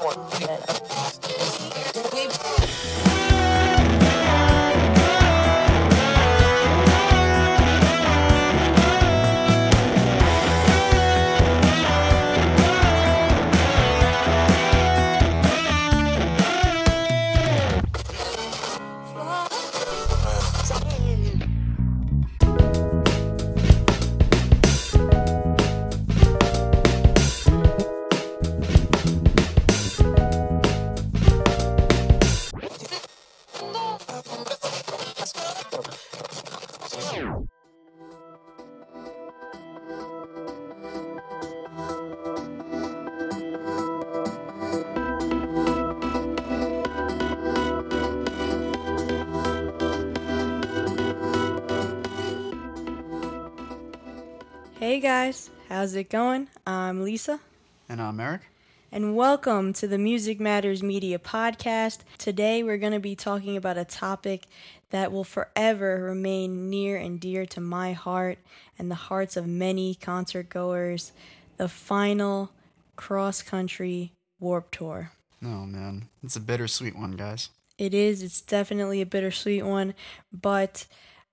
Hey how's it going? I'm Lisa, And I'm Eric. and welcome to the Music Matters Media podcast. Today we're going to be talking about a topic that will forever remain near and dear to my heart and the hearts of many concert goers the final cross country warp tour. Oh man, it's a bittersweet one, guys. It is. It's definitely a bittersweet one, but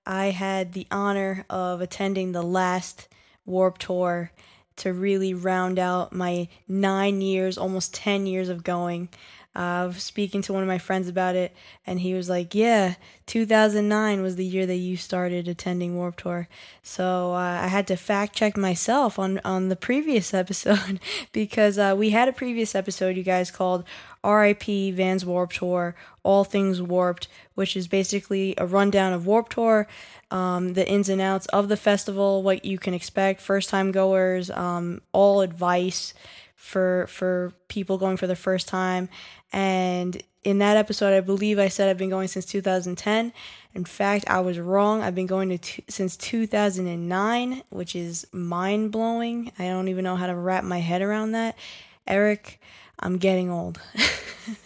I had the honor of attending the last Warp Tour to really round out my nine years, almost 10 years of going. I was speaking to one of my friends about it, and he was like, Yeah, 2009 was the year that you started attending Warp Tour. So uh, I had to fact check myself on, on the previous episode because uh, we had a previous episode, you guys, called RIP Vans Warp Tour, All Things Warped, which is basically a rundown of Warp Tour, um, the ins and outs of the festival, what you can expect, first time goers, um, all advice for for people going for the first time. And in that episode, I believe I said I've been going since 2010. In fact, I was wrong. I've been going to t- since 2009, which is mind blowing. I don't even know how to wrap my head around that. Eric, I'm getting old.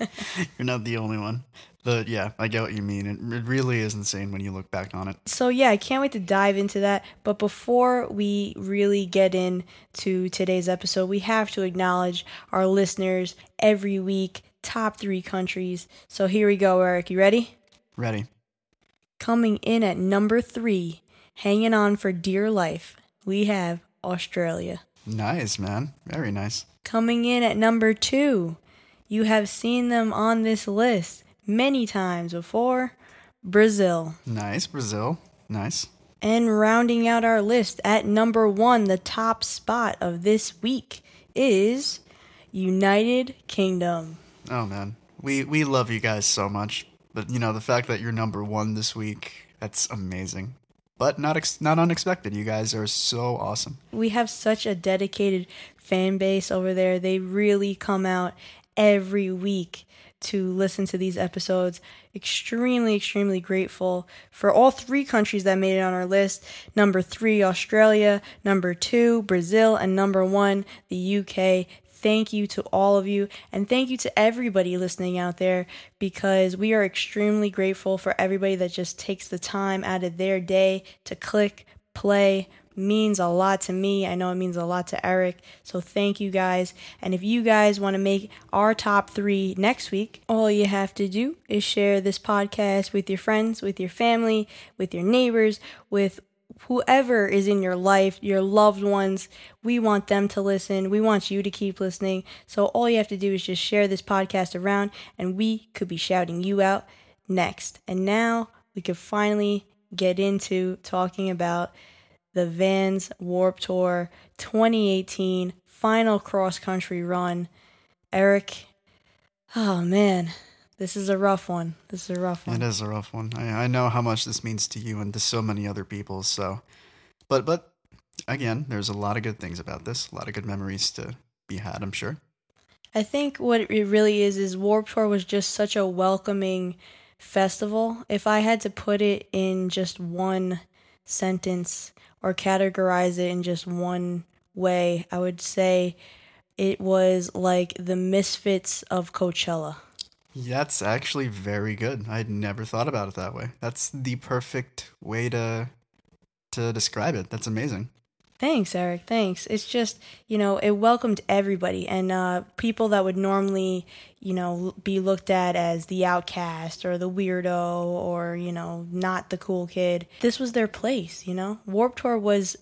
You're not the only one. But yeah, I get what you mean. It, it really is insane when you look back on it. so yeah, I can't wait to dive into that. But before we really get into today's episode, we have to acknowledge our listeners every week, top three countries. So here we go, Eric. You ready? Ready. Coming in at number three, hanging on for dear life, we have Australia. Nice, man. Very nice. Coming in at number two, you have seen them on this list many times before, Brazil. Nice, Brazil. Nice. And rounding out our list at number one, the top spot of this week is United Kingdom. Oh man, we we love you guys so much. But you know the fact that you're number one this week, that's amazing. But not ex- not unexpected. You guys are so awesome. We have such a dedicated fan base over there. They really come out every week to listen to these episodes. Extremely, extremely grateful for all three countries that made it on our list. Number three, Australia. Number two, Brazil. And number one, the UK. Thank you to all of you, and thank you to everybody listening out there because we are extremely grateful for everybody that just takes the time out of their day to click, play, means a lot to me. I know it means a lot to Eric. So thank you guys. And if you guys want to make our top three next week, all you have to do is share this podcast with your friends, with your family, with your neighbors, with whoever is in your life, your loved ones. We want them to listen. We want you to keep listening. So all you have to do is just share this podcast around, and we could be shouting you out next. And now we could finally get into talking about the Vans Warp Tour 2018 final cross country run. Eric, oh man, this is a rough one. This is a rough one. It is a rough one. I, I know how much this means to you and to so many other people. So, but but again, there's a lot of good things about this. A lot of good memories to be had. I'm sure. I think what it really is is Warp Tour was just such a welcoming festival. If I had to put it in just one sentence or categorize it in just one way, I would say it was like the misfits of Coachella. That's actually very good. I'd never thought about it that way. That's the perfect way to to describe it. That's amazing. Thanks, Eric. Thanks. It's just, you know, it welcomed everybody and uh, people that would normally, you know, be looked at as the outcast or the weirdo or, you know, not the cool kid. This was their place, you know? Warp Tour was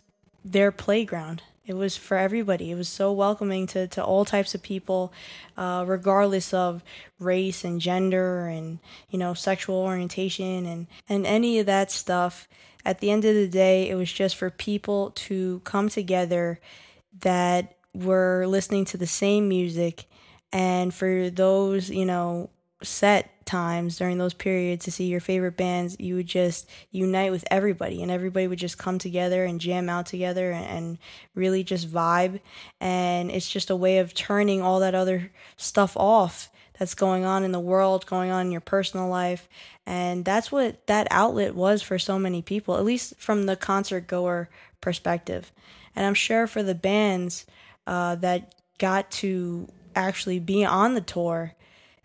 their playground. It was for everybody. It was so welcoming to, to all types of people, uh, regardless of race and gender and, you know, sexual orientation and, and any of that stuff at the end of the day, it was just for people to come together that were listening to the same music and for those, you know, set times during those periods to see your favorite bands, you would just unite with everybody and everybody would just come together and jam out together and, and, really just vibe. And it's just a way of turning all that other stuff off that's going on in the world, going on in your personal life. And that's what that outlet was for so many people, at least from the concert goer perspective. And I'm sure for the bands uh, that got to actually be on the tour,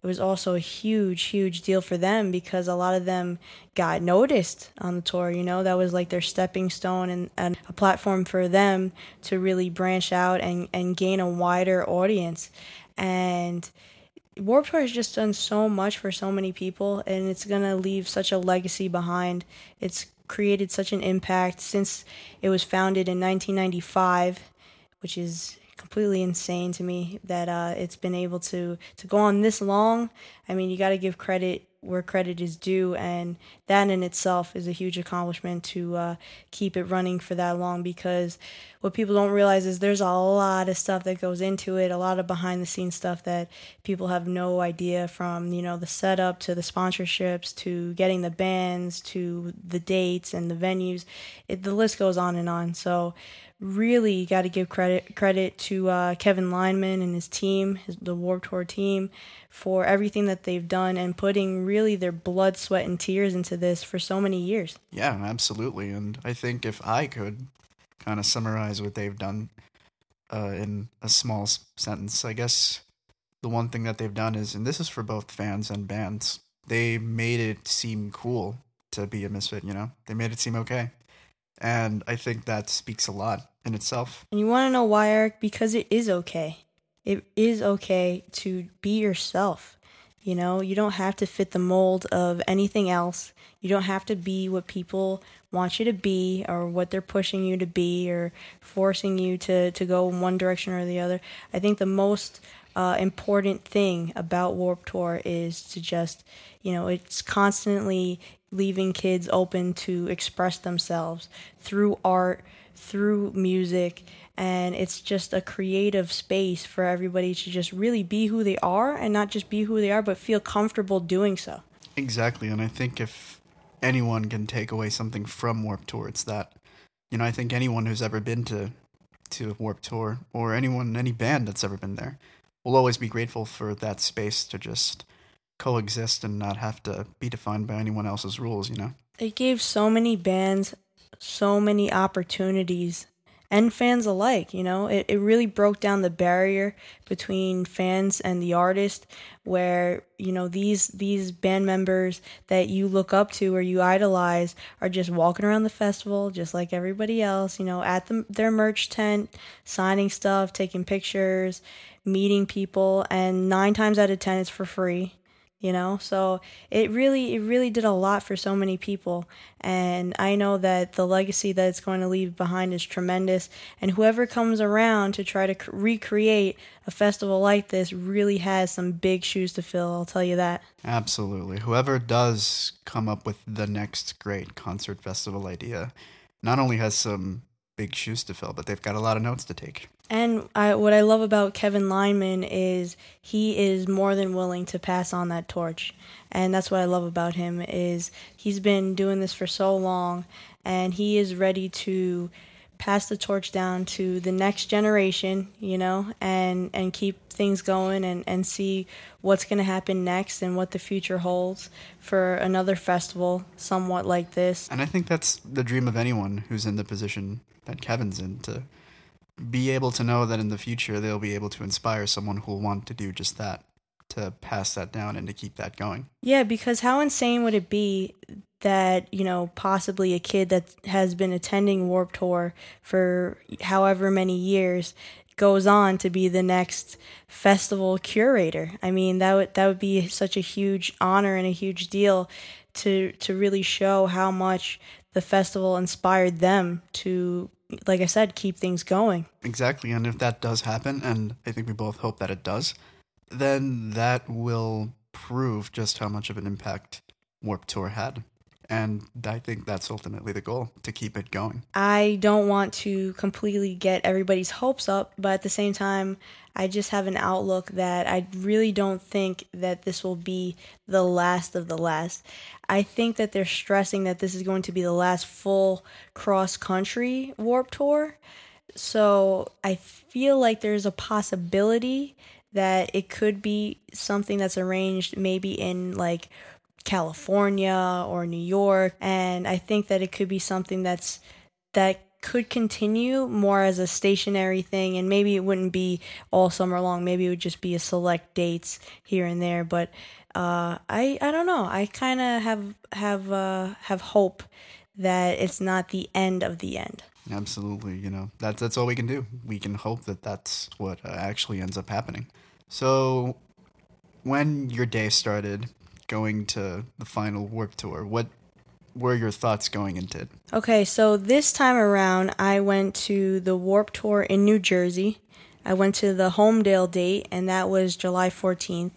it was also a huge, huge deal for them because a lot of them got noticed on the tour. You know, that was like their stepping stone and, and a platform for them to really branch out and, and gain a wider audience. And Warped Tour has just done so much for so many people, and it's gonna leave such a legacy behind. It's created such an impact since it was founded in 1995, which is completely insane to me that uh, it's been able to to go on this long. I mean, you got to give credit where credit is due, and that in itself is a huge accomplishment to uh, keep it running for that long. Because what people don't realize is there's a lot of stuff that goes into it, a lot of behind the scenes stuff that people have no idea from you know the setup to the sponsorships to getting the bands to the dates and the venues. It, the list goes on and on. So really got to give credit credit to uh, Kevin Lyman and his team, his, the Warped Tour team, for everything that they've done and putting really their blood, sweat, and tears into this for so many years. Yeah, absolutely. And I think if I could kind of summarize what they've done uh, in a small sentence, I guess the one thing that they've done is, and this is for both fans and bands, they made it seem cool to be a misfit. You know, they made it seem okay. And I think that speaks a lot in itself. And you want to know why, Eric? Because it is okay. It is okay to be yourself. You know, you don't have to fit the mold of anything else. You don't have to be what people want you to be or what they're pushing you to be or forcing you to, to go in one direction or the other. I think the most uh, important thing about Warp Tour is to just, you know, it's constantly leaving kids open to express themselves through art, through music, and it's just a creative space for everybody to just really be who they are and not just be who they are, but feel comfortable doing so. Exactly, and I think if anyone can take away something from Warp Tour, it's that. You know, I think anyone who's ever been to to Warp Tour or anyone, any band that's ever been there, will always be grateful for that space to just coexist and not have to be defined by anyone else's rules, you know? It gave so many bands so many opportunities and fans alike, you know? It, it really broke down the barrier between fans and the artist where, you know, these these band members that you look up to or you idolize are just walking around the festival just like everybody else, you know, at the, their merch tent, signing stuff, taking pictures, meeting people, and 9 times out of 10 it's for free you know? So it really it really did a lot for so many people. And i know that the legacy that it's going to leave behind is tremendous. And whoever comes around to try to recreate a festival like this really has some big shoes to fill i'll tell you that. Absolutely. Whoever does come up with the next great concert festival idea not only has some big shoes to fill, but they've got a lot of notes to take. And I, what I love about Kevin Lyman is he is more than willing to pass on that torch, and that's what I love about him is he's been doing this for so long, and he is ready to pass the torch down to the next generation, you know, and and keep things going and and see what's going to happen next and what the future holds for another festival somewhat like this. And I think that's the dream of anyone who's in the position that Kevin's in to be able to know that in the future they'll be able to inspire someone who'll want to do just that to pass that down and to keep that going. Yeah, because how insane would it be that you know possibly a kid that has been attending Warp Tour for however many years goes on to be the next festival curator. I mean, that would that would be such a huge honor and a huge deal to to really show how much the festival inspired them to like I said, keep things going. Exactly. And if that does happen, and I think we both hope that it does, then that will prove just how much of an impact Warp Tour had. And I think that's ultimately the goal to keep it going. I don't want to completely get everybody's hopes up, but at the same time, I just have an outlook that I really don't think that this will be the last of the last. I think that they're stressing that this is going to be the last full cross country warp tour. So I feel like there's a possibility that it could be something that's arranged maybe in like California or New York and I think that it could be something that's that could continue more as a stationary thing and maybe it wouldn't be all summer long. Maybe it would just be a select dates here and there but uh, I I don't know. I kind of have have uh, have hope that it's not the end of the end. Absolutely you know that's that's all we can do. We can hope that that's what uh, actually ends up happening. So when your day started going to the final warp tour what were your thoughts going into? Okay, so this time around, I went to the Warp Tour in New Jersey. I went to the Holmdel date, and that was July 14th.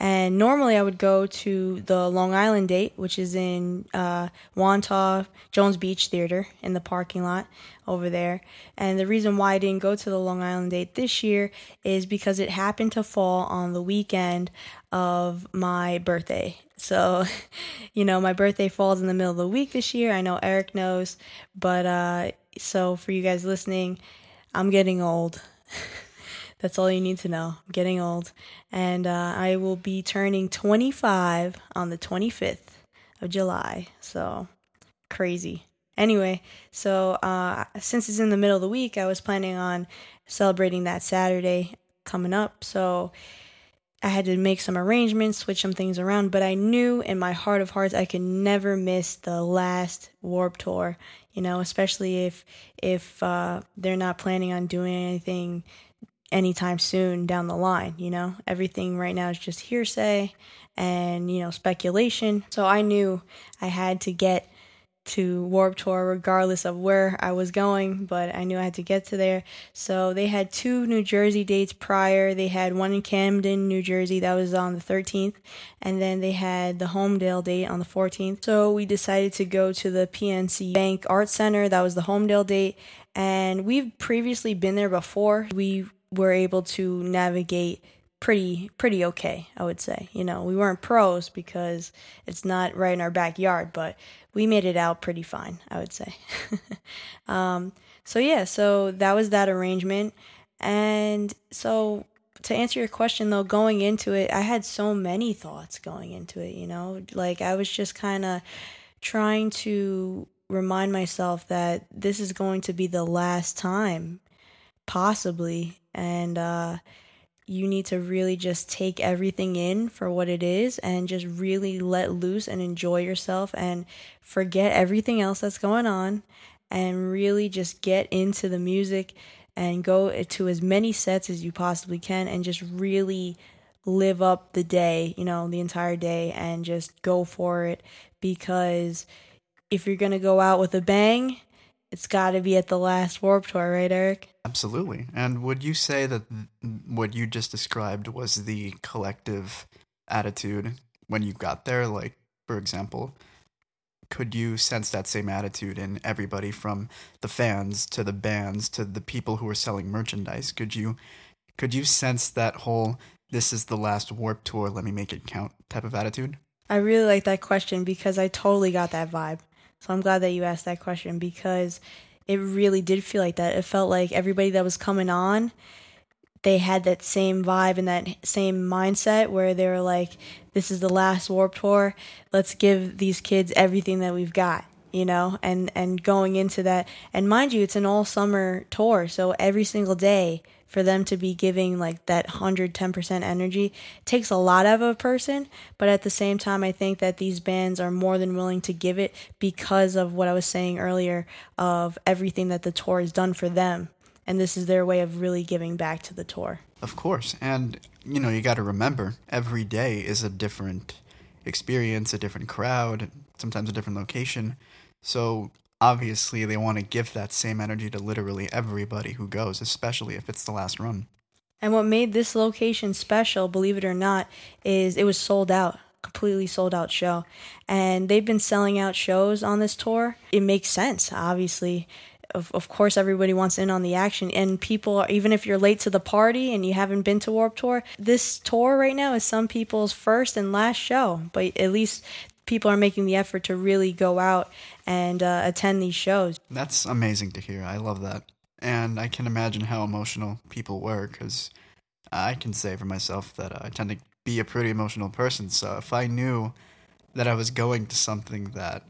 And normally I would go to the Long Island date, which is in uh, Wantagh Jones Beach Theater in the parking lot over there. And the reason why I didn't go to the Long Island date this year is because it happened to fall on the weekend of my birthday. So, you know, my birthday falls in the middle of the week this year. I know Eric knows, but uh, so for you guys listening, I'm getting old. That's all you need to know. I'm getting old. And uh, I will be turning 25 on the 25th of July. So crazy. Anyway, so uh, since it's in the middle of the week, I was planning on celebrating that Saturday coming up. So I had to make some arrangements, switch some things around, but I knew in my heart of hearts I could never miss the last Warp Tour. You know, especially if if uh, they're not planning on doing anything anytime soon down the line, you know? Everything right now is just hearsay and, you know, speculation. So I knew I had to get to Warp Tour regardless of where I was going, but I knew I had to get to there. So they had two New Jersey dates prior. They had one in Camden, New Jersey, that was on the 13th, and then they had the Holmdel date on the 14th. So we decided to go to the PNC Bank Art Center, that was the Holmdel date, and we've previously been there before. We were able to navigate pretty pretty okay i would say you know we weren't pros because it's not right in our backyard but we made it out pretty fine i would say. Um, so yeah so that was that arrangement. And so to answer your question though going into it i had so many thoughts going into it you know? Like i was just kind of trying to remind myself that this is going to be the last time possibly. And uh, you need to really just take everything in for what it is and just really let loose and enjoy yourself and forget everything else that's going on and really just get into the music and go to as many sets as you possibly can and just really live up the day, you know, the entire day and just go for it because if you're going to go out with a bang, it's got to be at the last Warp Tour, right, Eric? Absolutely. And would you say that what you just described was the collective attitude when you got there? Like, for example, could you sense that same attitude in everybody from the fans to the bands to the people who were selling merchandise? Could you could you sense that whole this is the last warp tour, let me make it count type of attitude? I really like that question because I totally got that vibe. So I'm glad that you asked that question because it really did feel like that. It felt like everybody that was coming on, they had that same vibe and that same mindset where they were like, this is the last Warp Tour. Let's give these kids everything that we've got you know and and going into that and mind you it's an all summer tour so every single day for them to be giving like that 110% energy takes a lot out of a person but at the same time i think that these bands are more than willing to give it because of what i was saying earlier of everything that the tour has done for them and this is their way of really giving back to the tour Of course. And, you know, you got to remember every day is a different experience, a different crowd, sometimes a different location. So obviously, they want to give that same energy to literally everybody who goes, especially if it's the last run. And what made this location special, believe it or not, is it was sold out, completely sold out show. And they've been selling out shows on this tour. It makes sense, obviously. Of, of course, everybody wants in on the action. And people, even if you're late to the party and you haven't been to Warp Tour, this tour right now is some people's first and last show. But at least people are making the effort to really go out and uh, attend these shows. That's amazing to hear. I love that. And I can imagine how emotional people were because I can say for myself that I tend to be a pretty emotional person. So if I knew that I was going to something that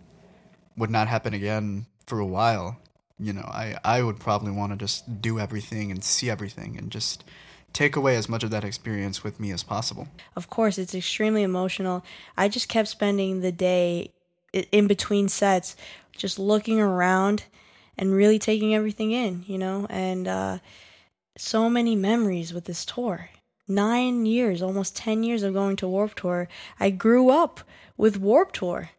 would not happen again for a while, you know, I, I would probably want to just do everything and see everything and just take away as much of that experience with me as possible. Of course, it's extremely emotional. I just kept spending the day in between sets just looking around and really taking everything in, you know, and uh, so many memories with this tour. Nine years, almost 10 years of going to Warp Tour. I grew up with Warp Tour.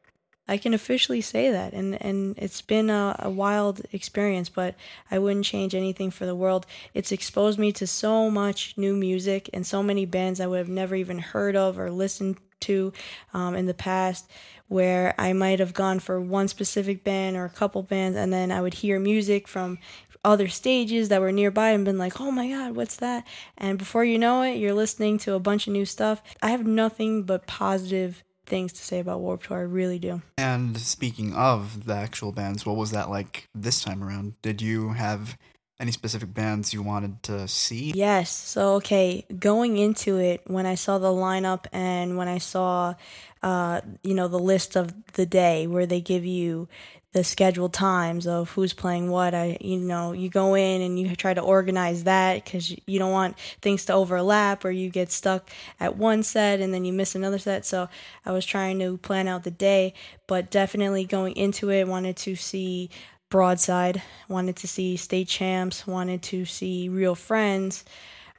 I can officially say that, and and it's been a, a wild experience, but I wouldn't change anything for the world. It's exposed me to so much new music and so many bands I would have never even heard of or listened to um, in the past. Where I might have gone for one specific band or a couple bands, and then I would hear music from other stages that were nearby and been like, oh my god, what's that? And before you know it, you're listening to a bunch of new stuff. I have nothing but positive things to say about Warped Tour. I really do. And speaking of the actual bands, what was that like this time around? Did you have any specific bands you wanted to see? Yes. So, okay, going into it, when I saw the lineup and when I saw, uh, you know, the list of the day where they give you the scheduled times of who's playing what, I, you know, you go in and you try to organize that because you don't want things to overlap or you get stuck at one set and then you miss another set. So, I was trying to plan out the day, but definitely going into it, wanted to see Broadside, wanted to see State Champs, wanted to see Real Friends,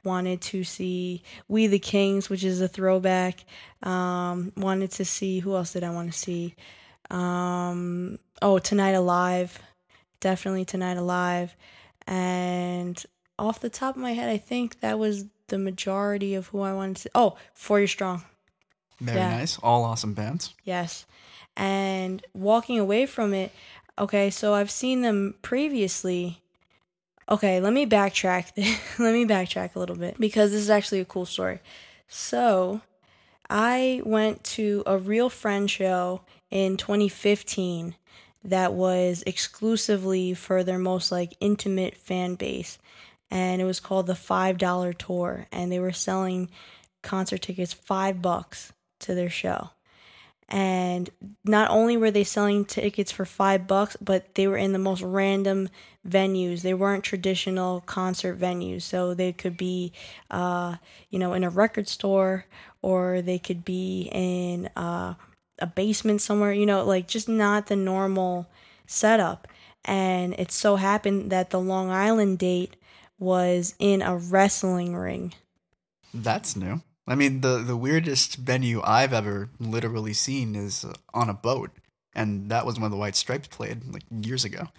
wanted to see We the Kings, which is a throwback. Um, wanted to see who else did I want to see? Um, oh, Tonight Alive, definitely Tonight Alive, and off the top of my head, I think that was the majority of who I wanted to. Oh, Four Year Strong. Very Yeah. nice. All awesome bands. Yes. And walking away from it, okay, so I've seen them previously. Okay, let me backtrack. let me backtrack a little bit because this is actually a cool story. So, I went to a real friend show in 2015 that was exclusively for their most like intimate fan base and it was called the $5 tour and they were selling concert tickets 5 bucks to their show and not only were they selling tickets for five bucks but they were in the most random venues. They weren't traditional concert venues. So they could be uh, you know in a record store or they could be in uh, a basement somewhere you know like just not the normal setup. And it so happened that the long island date was in a wrestling ring. That's new. I mean, the the weirdest venue I've ever literally seen is uh, on a boat, and that was when the White Stripes played like years ago.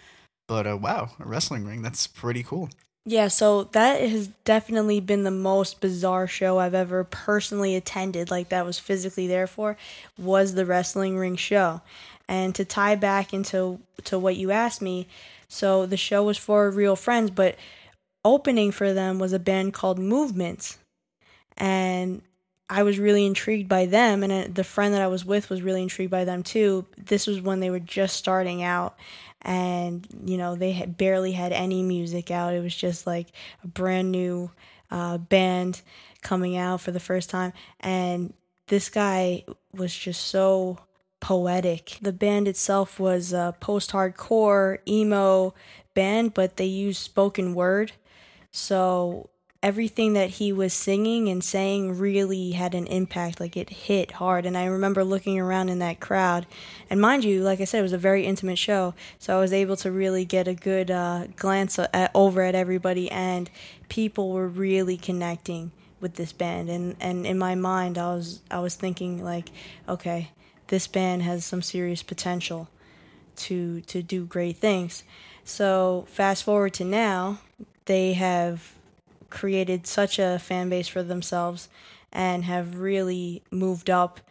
But uh, wow, a wrestling ring. That's pretty cool. Yeah, so that has definitely been the most bizarre show I've ever personally attended, like that was physically there for, was the wrestling ring show. And to tie back into to what you asked me, so the show was for real friends, but opening for them was a band called Movements. And I was really intrigued by them, and uh, the friend that I was with was really intrigued by them too. This was when they were just starting out, and you know they had barely had any music out. It was just like a brand new uh, band coming out for the first time, and this guy was just so poetic. The band itself was a post-hardcore emo band, but they used spoken word. So everything that he was singing and saying really had an impact. Like it hit hard. And I remember looking around in that crowd. And mind you, like I said, it was a very intimate show. So I was able to really get a good uh, glance at, over at everybody. And people were really connecting with this band. And, and in my mind, I was, I was thinking, like, okay, this band has some serious potential to, to do great things. So fast forward to now, they have created such a fan base for themselves and have really moved up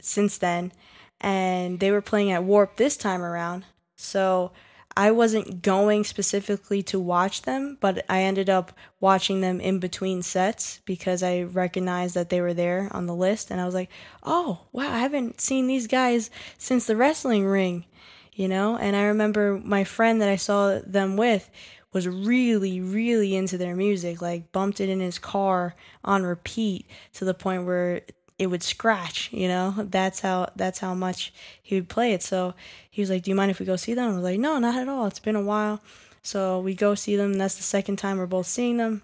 since then. And they were playing at Warp this time around. So I wasn't going specifically to watch them, but I ended up watching them in between sets because I recognized that they were there on the list. And I was like, oh, wow, I haven't seen these guys since the wrestling ring, you know? And I remember my friend that I saw them with was really, really into their music, like bumped it in his car on repeat to the point where it would scratch, you know? That's how that's how much he would play it. So he was like, Do you mind if we go see them? I was like, No, not at all. It's been a while. So we go see them, that's the second time we're both seeing them.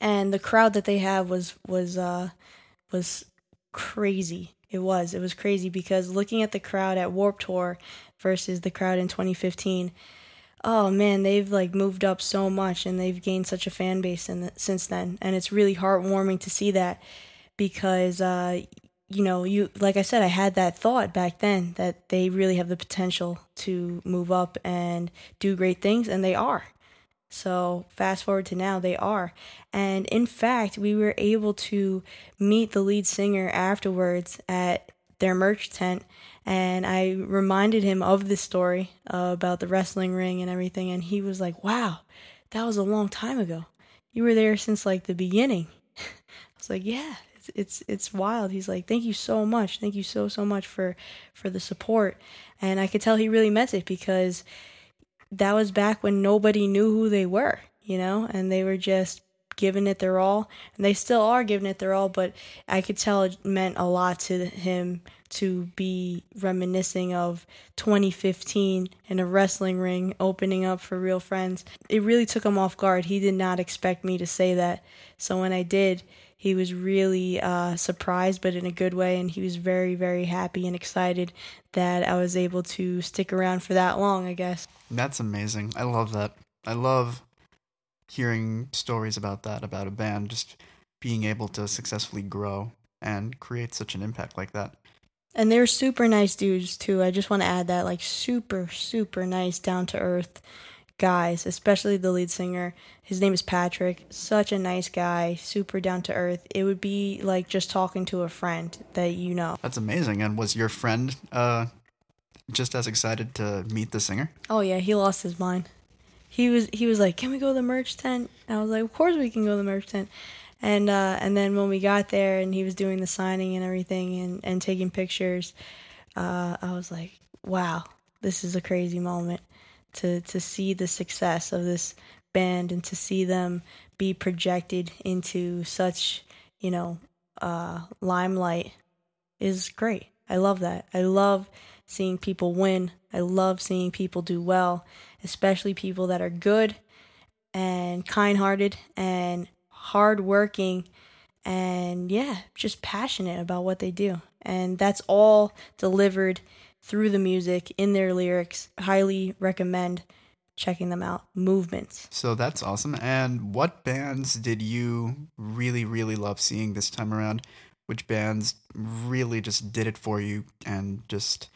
And the crowd that they have was was uh was crazy. It was. It was crazy because looking at the crowd at Warp Tour versus the crowd in 2015, oh man, they've like moved up so much and they've gained such a fan base in the, since then, and it's really heartwarming to see that because uh, you know, you like I said, I had that thought back then that they really have the potential to move up and do great things, and they are. So fast forward to now, they are. And in fact, we were able to meet the lead singer afterwards at their merch tent and I reminded him of this story uh, about the wrestling ring and everything, and he was like, "Wow, that was a long time ago. You were there since like the beginning." I was like, "Yeah, it's it's it's wild." He's like, "Thank you so much. Thank you so so much for for the support," and I could tell he really meant it because that was back when nobody knew who they were, you know, and they were just giving it their all, and they still are giving it their all. But I could tell it meant a lot to him to be reminiscing of 2015 in a wrestling ring opening up for real friends. It really took him off guard. He did not expect me to say that. So when I did, he was really uh, surprised, but in a good way, and he was very, very happy and excited that I was able to stick around for that long, I guess. That's amazing. I love that. I love hearing stories about that, about a band just being able to successfully grow and create such an impact like that. And they're super nice dudes too. I just want to add that like super super nice down to earth guys, especially the lead singer. His name is Patrick. Such a nice guy, super down to earth. It would be like just talking to a friend that you know. That's amazing. And was your friend uh just as excited to meet the singer? Oh yeah, he lost his mind. He was he was like, "Can we go to the merch tent?" I was like, "Of course we can go to the merch tent." And uh, and then when we got there and he was doing the signing and everything and, and taking pictures, uh, I was like, wow, this is a crazy moment to to see the success of this band and to see them be projected into such you know uh, limelight is great. I love that. I love seeing people win. I love seeing people do well, especially people that are good and kind-hearted and hardworking, and yeah, just passionate about what they do. And that's all delivered through the music in their lyrics. Highly recommend checking them out. Movements. So that's awesome. And what bands did you really, really love seeing this time around? Which bands really just did it for you and just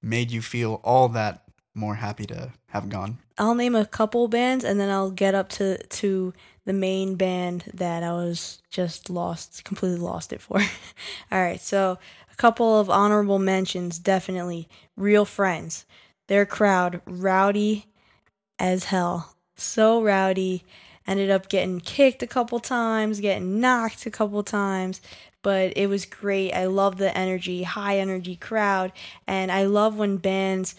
made you feel all that more happy to have gone? I'll name a couple bands and then I'll get up to to the main band that I was just lost, completely lost it for. All right, so a couple of honorable mentions definitely. Real Friends. Their crowd, rowdy as hell. So rowdy. Ended up getting kicked a couple times, getting knocked a couple times, but it was great. I love the energy, high energy crowd, and I love when bands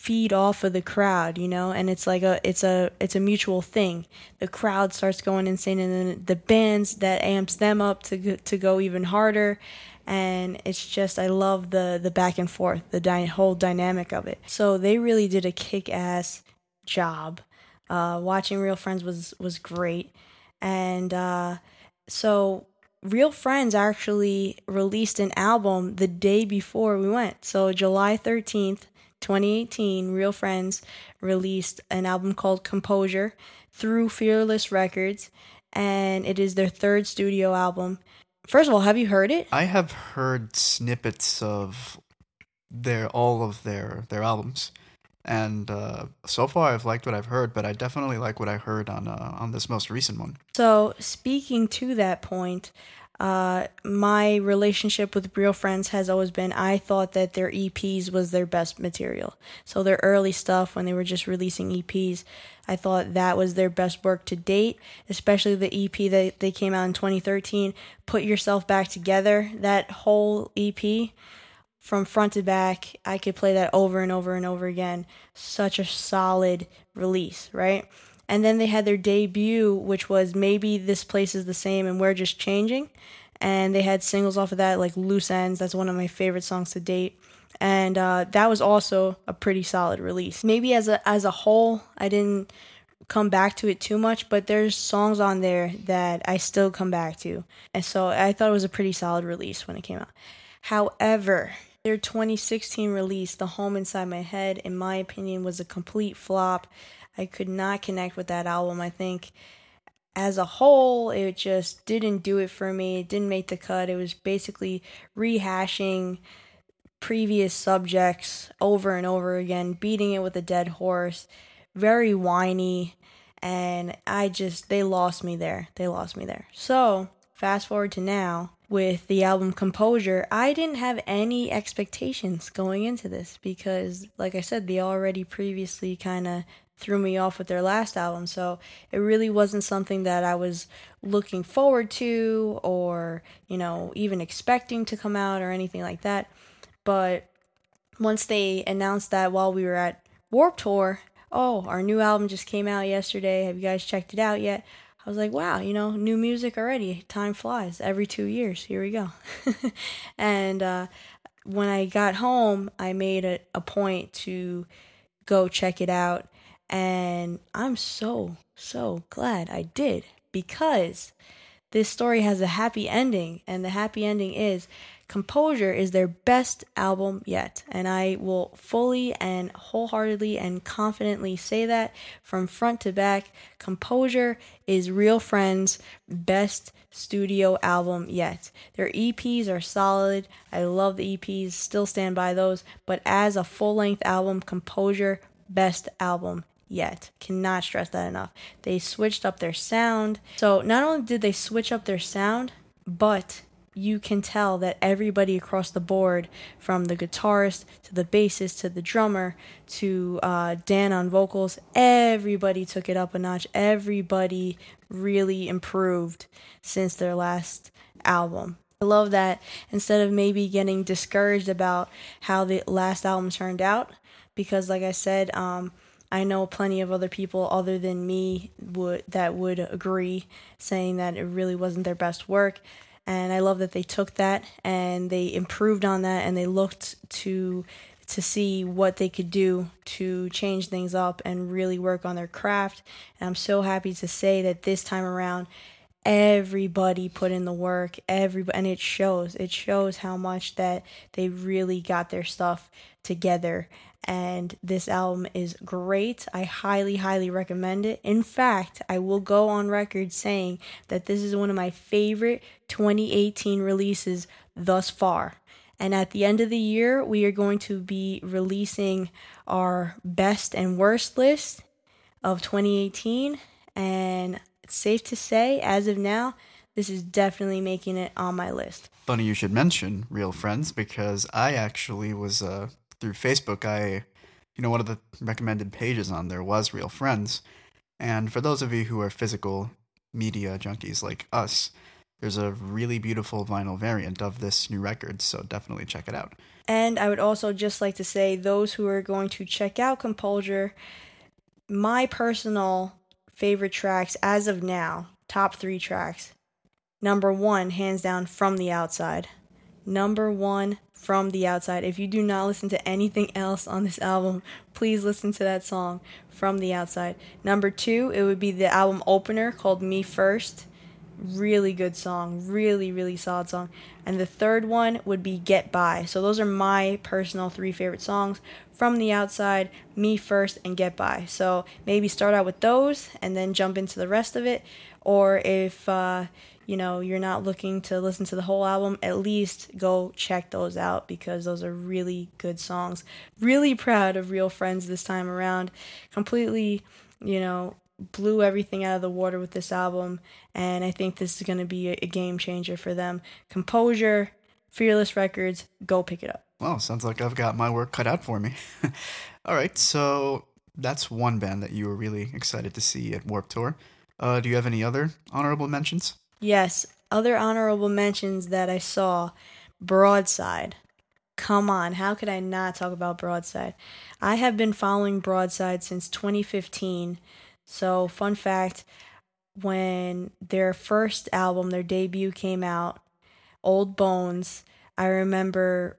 feed off of the crowd, you know, and it's like a it's a it's a mutual thing. The crowd starts going insane, and then the bands that amps them up to to go even harder, and it's just I love the the back and forth, the dy- whole dynamic of it. So they really did a kick ass job. Uh, watching Real Friends was was great. And uh, so Real Friends actually released an album the day before we went. So July 13th, 2018, Real Friends released an album called Composure through Fearless Records, and it is their third studio album. First of all, have you heard it? I have heard snippets of their all of their their albums, and uh, so far I've liked what I've heard. But I definitely like what I heard on uh, on this most recent one. So speaking to that point, uh, my relationship with Real Friends has always been I thought that their EPs was their best material. So their early stuff when they were just releasing EPs, I thought that was their best work to date, especially the EP that they came out in 2013, Put Yourself Back Together. That whole EP from front to back, I could play that over and over and over again. Such a solid release, right? And then they had their debut, which was maybe this place is the same and we're just changing. And they had singles off of that, like Loose Ends. That's one of my favorite songs to date. And uh, that was also a pretty solid release. Maybe as a as a whole, I didn't come back to it too much, but there's songs on there that I still come back to. And so I thought it was a pretty solid release when it came out. However, their 2016 release, The Home Inside My Head, in my opinion, was a complete flop. I could not connect with that album. I think as a whole, it just didn't do it for me. It didn't make the cut. It was basically rehashing previous subjects over and over again, beating it with a dead horse, very whiny. And I just, they lost me there. They lost me there. So, fast forward to now with the album Composure, I didn't have any expectations going into this because, like I said, they already previously kind of threw me off with their last album. So it really wasn't something that I was looking forward to or, you know, even expecting to come out or anything like that. But once they announced that while we were at Warp Tour, oh, our new album just came out yesterday. Have you guys checked it out yet? I was like, wow, you know, new music already. Time flies. Every two years, here we go. and uh, when I got home, I made a, a point to go check it out and I'm so, so glad I did because this story has a happy ending. And the happy ending is Composure is their best album yet. And I will fully and wholeheartedly and confidently say that from front to back. Composure is Real Friends' best studio album yet. Their EPs are solid. I love the EPs, still stand by those. But as a full length album, Composure, best album yet. Cannot stress that enough. They switched up their sound. So not only did they switch up their sound, but you can tell that everybody across the board, from the guitarist to the bassist to the drummer to uh, Dan on vocals, everybody took it up a notch. Everybody really improved since their last album. I love that instead of maybe getting discouraged about how the last album turned out, because like I said, um, I know plenty of other people other than me would that would agree saying that it really wasn't their best work. And I love that they took that and they improved on that and they looked to to see what they could do to change things up and really work on their craft. And I'm so happy to say that this time around everybody put in the work. Everybody and it shows. It shows how much that they really got their stuff together and this album is great. I highly, highly recommend it. In fact, I will go on record saying that this is one of my favorite 2018 releases thus far. And at the end of the year, we are going to be releasing our best and worst list of 2018. And it's safe to say, as of now, this is definitely making it on my list. Funny you should mention Real Friends because I actually was uh, through Facebook, I, you know, one of the recommended pages on there was Real Friends. And for those of you who are physical media junkies like us, there's a really beautiful vinyl variant of this new record, so definitely check it out. And I would also just like to say, those who are going to check out Composure, my personal favorite tracks as of now, top three tracks. Number one, hands down, From the Outside. number one from the outside. If you do not listen to anything else on this album, please listen to that song from the outside. Number two, it would be the album opener called Me First. Really good song, really, really solid song. And the third one would be Get By. So those are my personal three favorite songs from the outside, Me First, and Get By. So maybe start out with those and then jump into the rest of it. Or if uh, you know you're not looking to listen to the whole album, at least go check those out because those are really good songs. Really proud of Real Friends this time around. Completely, you know, blew everything out of the water with this album, and I think this is going to be a, game changer for them. Composure, Fearless Records, go pick it up. Well, sounds like I've got my work cut out for me. All right, so that's one band that you were really excited to see at Warp Tour. Uh, do you have any other honorable mentions? Yes, other honorable mentions that I saw Broadside. Come on, how could I not talk about Broadside? I have been following Broadside since 2015. So, fun fact when their first album, their debut came out, Old Bones, I remember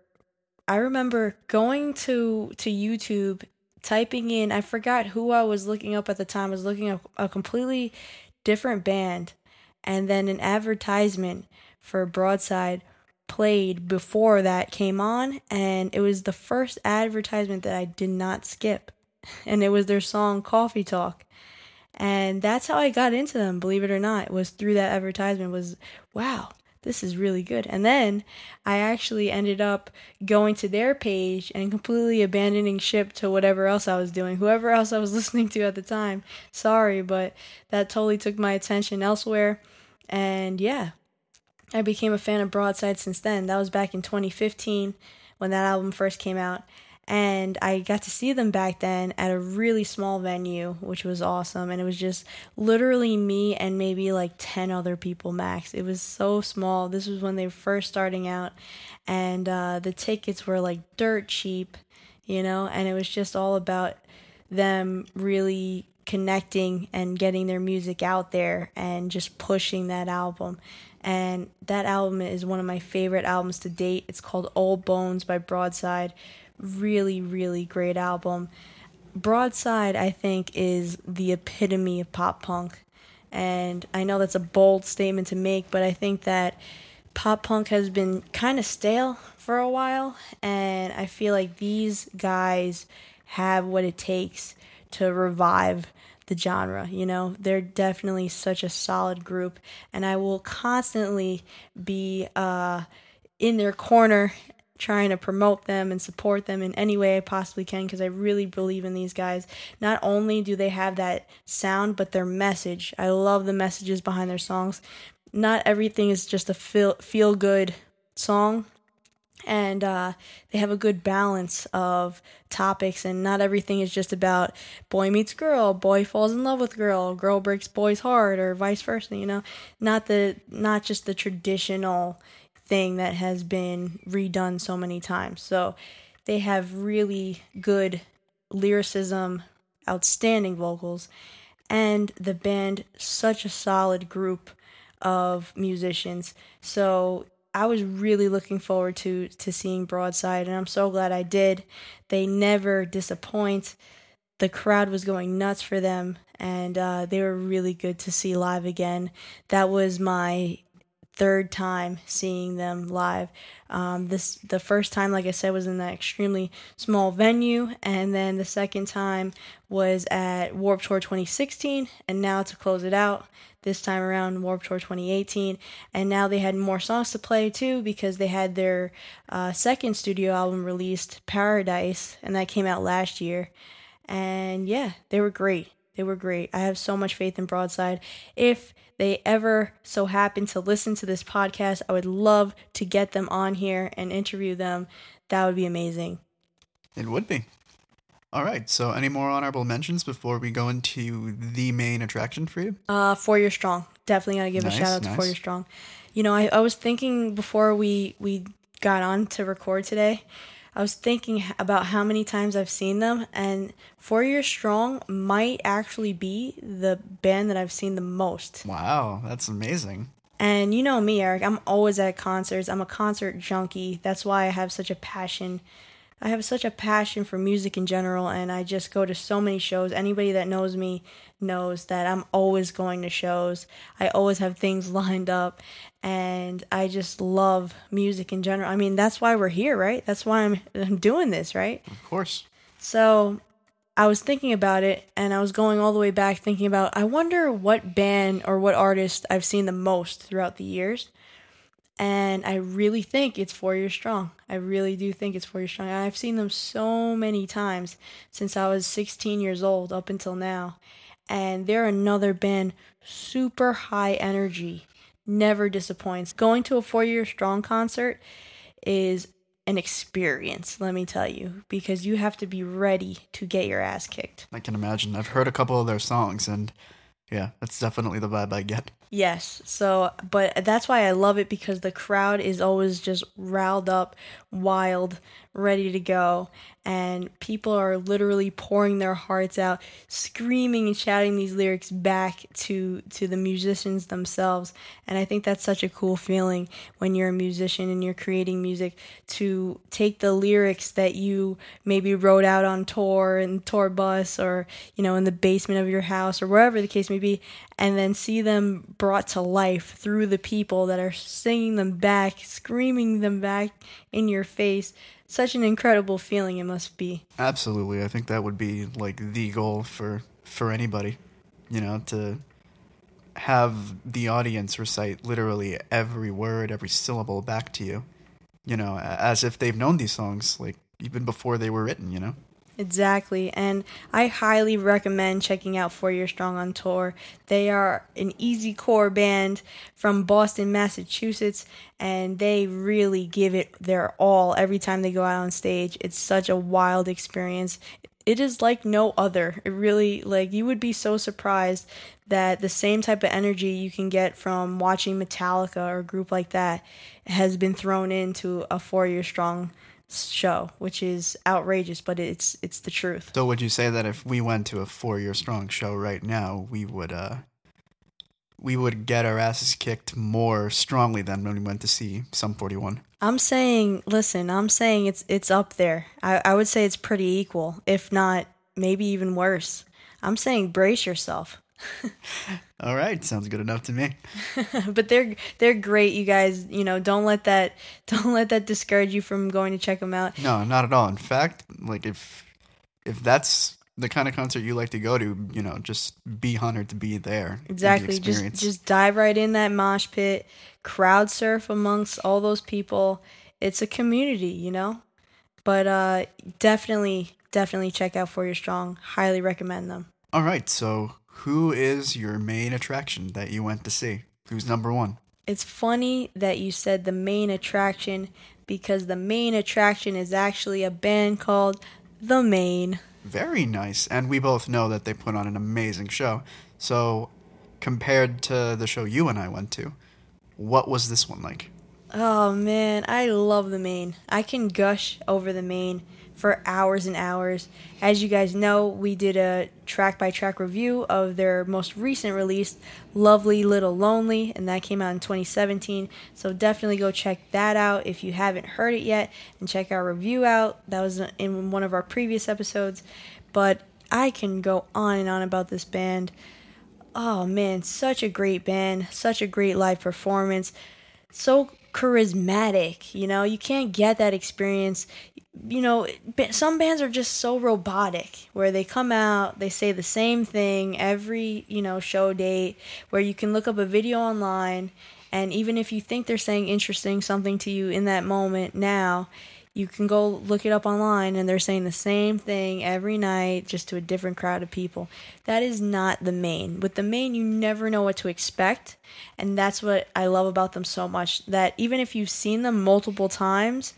I remember going to to YouTube, typing in I forgot who I was looking up at the time. I was looking up a completely different band and then an advertisement for Broadside played before that came on and it was the first advertisement that I did not skip. And it was their song Coffee Talk. And that's how I got into them believe it or not. Was through that advertisement was wow this is really good. And then I actually ended up going to their page and completely abandoning ship to whatever else I was doing. Whoever else I was listening to at the time sorry but that totally took my attention elsewhere and yeah I became a fan of Broadside since then. That was back in 2015 when that album first came out. And I got to see them back then at a really small venue, which was awesome. And it was just literally me and maybe like 10 other people max. It was so small. This was when they were first starting out. And uh, the tickets were like dirt cheap, you know? And it was just all about them really connecting and getting their music out there and just pushing that album and that album is one of my favorite albums to date. It's called Old Bones by Broadside. Really, really great album. Broadside, I think, is the epitome of pop punk. And I know that's a bold statement to make, but I think that pop punk has been kind of stale for a while. And I feel like these guys have what it takes to revive the genre. You know, they're definitely such a solid group, and I will constantly be uh, in their corner trying to promote them and support them in any way I possibly can because I really believe in these guys. Not only do they have that sound, but their message. I love the messages behind their songs. Not everything is just a feel feel good song and uh, they have a good balance of topics and not everything is just about boy meets girl boy falls in love with girl girl breaks boy's heart or vice versa you know? Not the not just the traditional thing that has been redone so many times. So they have really good lyricism outstanding vocals and the band such a solid group of musicians. So I was really looking forward to to seeing Broadside, and I'm so glad I did. They never disappoint. The crowd was going nuts for them, and uh, they were really good to see live again. That was my third time seeing them live. Um, this the first time, like I said, was in that extremely small venue, and then the second time was at Warped Tour 2016, and now to close it out, this time around Warped Tour 2018, and now they had more songs to play too because they had their uh, second studio album released, Paradise, and that came out last year. And yeah, they were great. They were great. I have so much faith in Broadside. If they ever so happen to listen to this podcast, I would love to get them on here and interview them. That would be amazing. It would be. All right. So, any more honorable mentions before we go into the main attraction for you? Uh, Four Year Strong. Definitely gotta give nice, a shout out nice. to Four Year Strong. You know, I, I was thinking before we we got on to record today. I was thinking about how many times I've seen them, and Four Year Strong might actually be the band that I've seen the most. Wow, that's amazing. And you know me, Eric, I'm always at concerts. I'm a concert junkie. That's why I have such a passion. I have such a passion for music in general, and I just go to so many shows. Anybody that knows me knows that I'm always going to shows. I always have things lined up, and I just love music in general. I mean, that's why we're here, right? That's why I'm, I'm doing this, right? Of course. So I was thinking about it and I was going all the way back thinking about I wonder what band or what artist I've seen the most throughout the years. And I really think it's Four Years Strong. I really do think it's Four Years Strong. I've seen them so many times since I was 16 years old up until now. And they're another band, super high energy, never disappoints. Going to a four year strong concert is an experience, let me tell you, because you have to be ready to get your ass kicked. I can imagine. I've heard a couple of their songs, and yeah, that's definitely the vibe I get. Yes. So, but that's why I love it because the crowd is always just riled up, wild, ready to go. And people are literally pouring their hearts out, screaming and shouting these lyrics back to, to the musicians themselves. And I think that's such a cool feeling when you're a musician and you're creating music to take the lyrics that you maybe wrote out on tour and tour bus or, you know, in the basement of your house or wherever the case may be, and then see them brought to life through the people that are singing them back, screaming them back in your face such an incredible feeling it must be. Absolutely. I think that would be like the goal for for anybody, you know, to have the audience recite literally every word, every syllable back to you, you know, as if they've known these songs like even before they were written, you know. Exactly. And I highly recommend checking out Four Year Strong on Tour. They are an easycore band from Boston, Massachusetts, and they really give it their all every time they go out on stage. It's such a wild experience. It is like no other. It really, like, you would be so surprised that the same type of energy you can get from watching Metallica or a group like that has been thrown into a Four Year Strong show, which is outrageous, but it's it's the truth. So would you say that if we went to a four year strong show right now, we would uh we would get our asses kicked more strongly than when we went to see Sum 41? I'm saying, listen, I'm saying it's it's up there. I, I would say it's pretty equal, if not maybe even worse. I'm saying brace yourself. All right, sounds good enough to me. but they're they're great, you guys. You know, don't let that don't let that discourage you from going to check them out. No, not at all. In fact, like if if that's the kind of concert you like to go to, you know, just be honored to be there. Exactly. The just just dive right in that mosh pit, crowd surf amongst all those people. It's a community, you know. But uh definitely definitely check out Four Year Strong. Highly recommend them. All right, so who is your main attraction that you went to see? Who's number one? It's funny that you said the main attraction because the main attraction is actually a band called The Maine. Very nice. And we both know that they put on an amazing show. So, compared to the show you and I went to, what was this one like? Oh man, I love The Maine. I can gush over The Maine for hours and hours. As you guys know, we did a track by track review of their most recent release, Lovely Little Lonely, and that came out in 2017. So definitely go check that out if you haven't heard it yet and check our review out. That was in one of our previous episodes. But I can go on and on about this band. Oh man, such a great band, such a great live performance. So charismatic, you know, you can't get that experience. You know, some bands are just so robotic where they come out, they say the same thing every, you know, show date, where you can look up a video online and even if you think they're saying interesting something to you in that moment now, you can go look it up online and they're saying the same thing every night just to a different crowd of people. That is not the Maine With the Maine you never know what to expect. And that's what I love about them so much that even if you've seen them multiple times,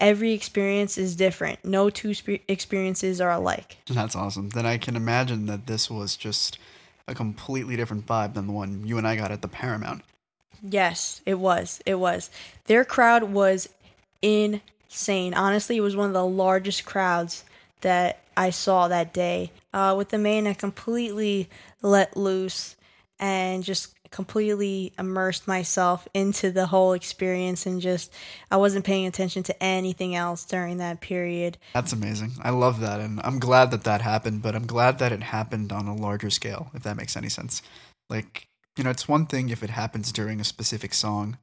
every experience is different. No two spe- experiences are alike. That's awesome. Then I can imagine that this was just a completely different vibe than the one you and I got at the Paramount. Yes, it was. It was. Their crowd was insane. Honestly, it was one of the largest crowds that I saw that day. Uh, with the Maine, I completely let loose and just completely immersed myself into the whole experience and just I wasn't paying attention to anything else during that period. That's amazing. I love that and I'm glad that that happened, but I'm glad that it happened on a larger scale if that makes any sense. Like, you know, it's one thing if it happens during a specific song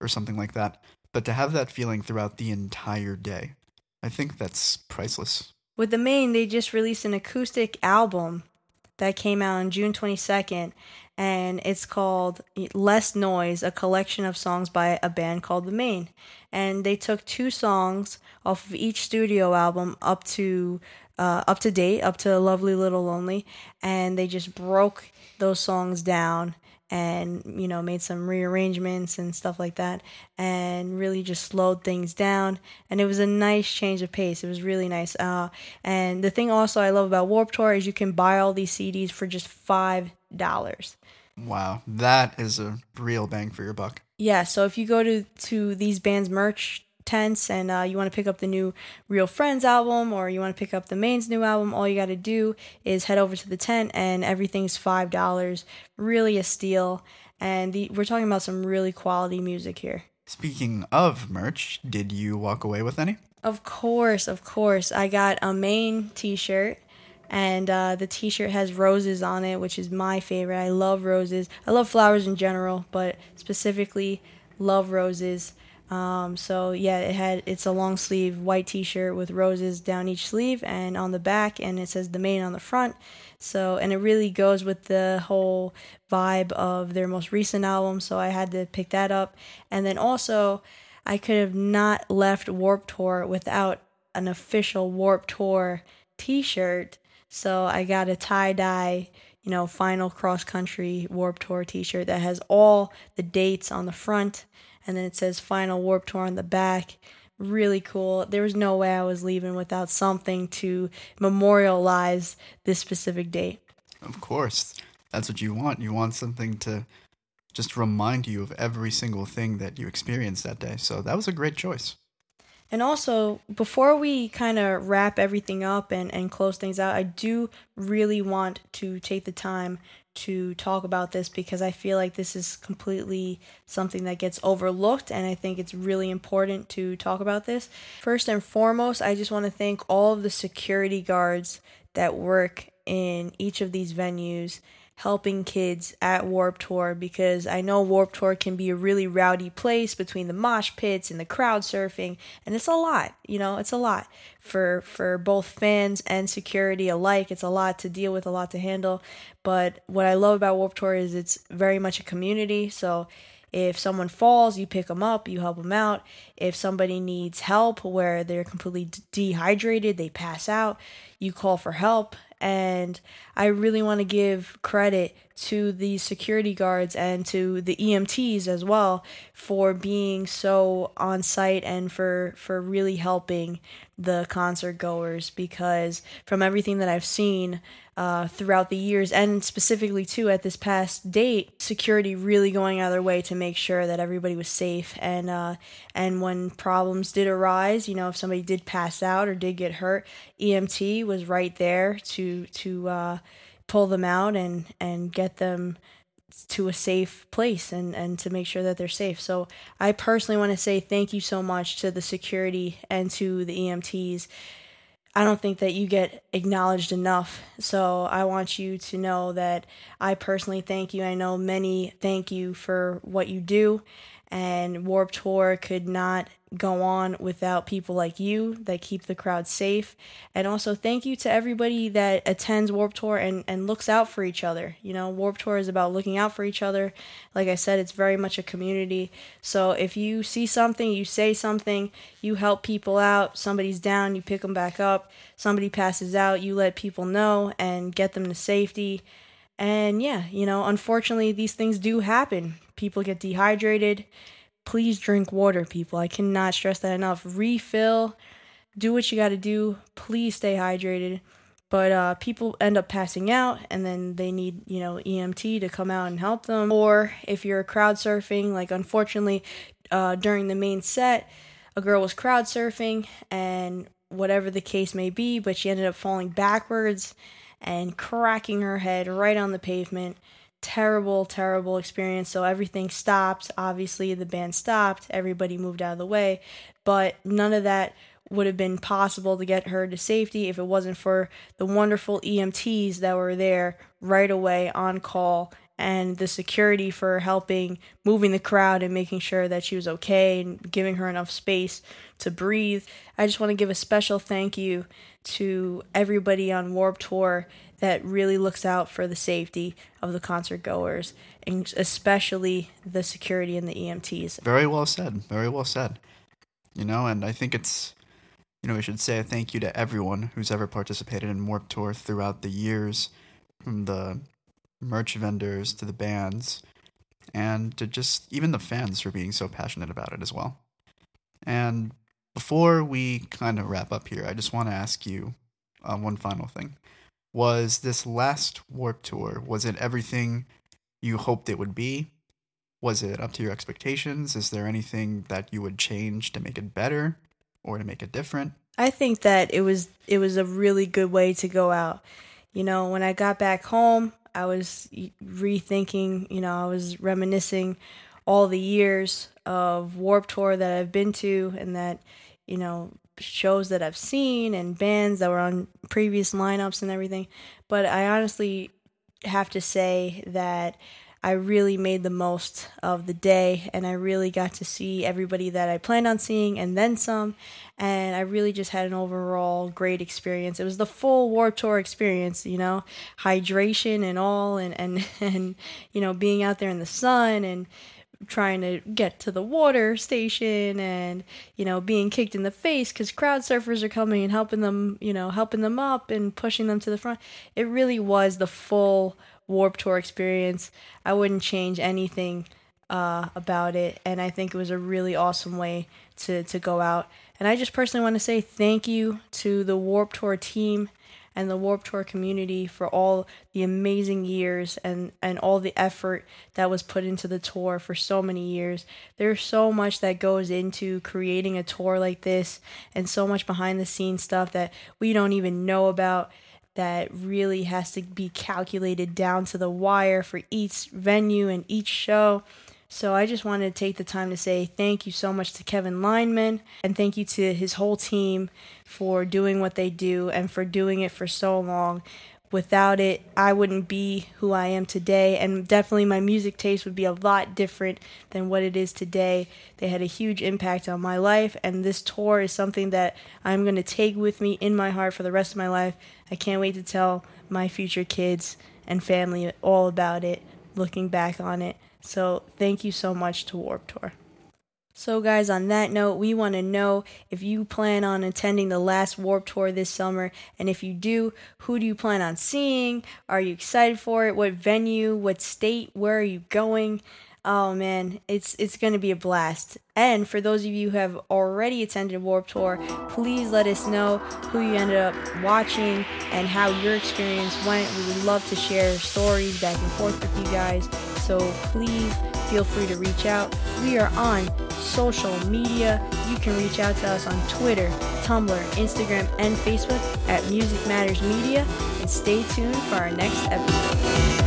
or something like that, but to have that feeling throughout the entire day, I think that's priceless. With the Maine, they just released an acoustic album that came out on June 22nd, and it's called Less Noise, a collection of songs by a band called The Maine. And they took two songs off of each studio album up to uh, up to date, up to Lovely Little Lonely, and they just broke those songs down and you know made some rearrangements and stuff like that and really just slowed things down. And it was a nice change of pace. It was really nice. Uh, and the thing also i love about Warped Tour is you can buy all these cds for just five dollars. Wow. That is a real bang for your buck. Yeah so if you go to to these bands merch tents and uh, you want to pick up the new Real Friends album or you want to pick up the Maine's new album, all you got to do is head over to the tent and everything's $5. Really a steal. And the, we're talking about some really quality music here. Speaking of merch, did you walk away with any? Of course, of course. I got a Maine t shirt and uh, the t-shirt has roses on it which is my favorite i love roses i love flowers in general but specifically love roses um, so yeah, it had it's a long sleeve white T-shirt with roses down each sleeve and on the back, and it says the Maine on the front. So and it really goes with the whole vibe of their most recent album. So I had to pick that up, and then also I could have not left Warped Tour without an official Warped Tour T-shirt. So I got a tie dye you know, final cross country Warped Tour t shirt that has all the dates on the front and then it says final Warped Tour on the back. Really cool. There was no way i was leaving without something to memorialize this specific date. Of course. That's what you want. You want something to just remind you of every single thing that you experienced that day. So that was a great choice. And also, before we kind of wrap everything up and, and close things out, I do really want to take the time to talk about this because I feel like this is completely something that gets overlooked, and I think it's really important to talk about this. First and foremost, I just want to thank all of the security guards that work in each of these venues helping kids at Warped Tour because I know Warped Tour can be a really rowdy place between the mosh pits and the crowd surfing and it's a lot, you know, it's a lot for for both fans and security alike. It's a lot to deal with, a lot to handle. But what I love about Warped Tour is it's very much a community, so if someone falls, you pick them up, you help them out. If somebody needs help where they're completely dehydrated, they pass out, you call for help and I really want to give credit to the security guards and to the EMTs as well for being so on site and for for really helping the concert goers because from everything that I've seen uh, throughout the years and specifically too at this past date, security really going out of their way to make sure that everybody was safe and uh, and when problems did arise, you know, if somebody did pass out or did get hurt, EMT was right there to to uh, pull them out and and get them to a safe place and, and to make sure that they're safe. So I personally want to say thank you so much to the security and to the EMTs. I don't think that you get acknowledged enough. So I want you to know that I personally thank you. I know many thank you for what you do and Warped Tour could not go on without people like you that keep the crowd safe. And also, thank you to everybody that attends Warped Tour and, and looks out for each other. You know, Warped Tour is about looking out for each other. Like I said, it's very much a community. So if you see something, you say something, you help people out, somebody's down, you pick them back up, somebody passes out, you let people know and get them to safety. And yeah, you know, unfortunately, these things do happen people get dehydrated. Please drink water, people. I cannot stress that enough. Refill, do what you got to do. Please stay hydrated. But uh, people end up passing out, and then they need, you know, EMT to come out and help them. Or if you're crowd surfing, like unfortunately, uh, during the Maine set, a girl was crowd surfing, and whatever the case may be, but she ended up falling backwards and cracking her head right on the pavement terrible, terrible experience. So everything stopped. Obviously, the band stopped. Everybody moved out of the way. But none of that would have been possible to get her to safety if it wasn't for the wonderful EMTs that were there right away on call and the security for helping moving the crowd and making sure that she was okay and giving her enough space to breathe. I just want to give a special thank you to everybody on Warped Tour that really looks out for the safety of the concert goers and especially the security and the EMTs. Very well said. Very well said. You know, and I think it's you know, we should say a thank you to everyone who's ever participated in Warped Tour throughout the years, from the merch vendors to the bands, and to just even the fans for being so passionate about it as well. And before we kind of wrap up here, I just want to ask you uh, one final thing. Was this last Warped Tour, was it everything you hoped it would be? Was it up to your expectations? Is there anything that you would change to make it better? or to make it different? I think that it was it was a really good way to go out. You know, when I got back home, I was rethinking, you know, I was reminiscing all the years of Warped Tour that I've been to and that, you know, shows that I've seen and bands that were on previous lineups and everything. But I honestly have to say that I really made the most of the day and I really got to see everybody that I planned on seeing and then some. And I really just had an overall great experience. It was the full Warped Tour experience, you know, hydration and all, and, and, and you know, being out there in the sun and trying to get to the water station and you know being kicked in the face because crowd surfers are coming and helping them you know helping them up and pushing them to the front it really was the full Warped Tour experience. I wouldn't change anything uh, about it, and I think it was a really awesome way to to go out. And I just personally want to say thank you to the Warped Tour team and the Warped Tour community for all the amazing years and, and all the effort that was put into the tour for so many years. There's so much that goes into creating a tour like this and so much behind the scenes stuff that we don't even know about that really has to be calculated down to the wire for each venue and each show. So I just wanted to take the time to say thank you so much to Kevin Lyman and thank you to his whole team for doing what they do and for doing it for so long. Without it, I wouldn't be who I am today, and definitely my music taste would be a lot different than what it is today. They had a huge impact on my life, and this tour is something that I'm going to take with me in my heart for the rest of my life. I can't wait to tell my future kids and family all about it, looking back on it. So, thank you so much to Warped Tour. So, guys, on that note, we want to know if you plan on attending the last Warped Tour this summer. And if you do, who do you plan on seeing? Are you excited for it? What venue? What state? Where are you going? Oh man, it's it's going to be a blast. And for those of you who have already attended Warped Tour, please let us know who you ended up watching and how your experience went. We would love to share stories back and forth with you guys. So please feel free to reach out. We are on social media. You can reach out to us on Twitter, Tumblr, Instagram, and Facebook at Music Matters Media. And stay tuned for our next episode.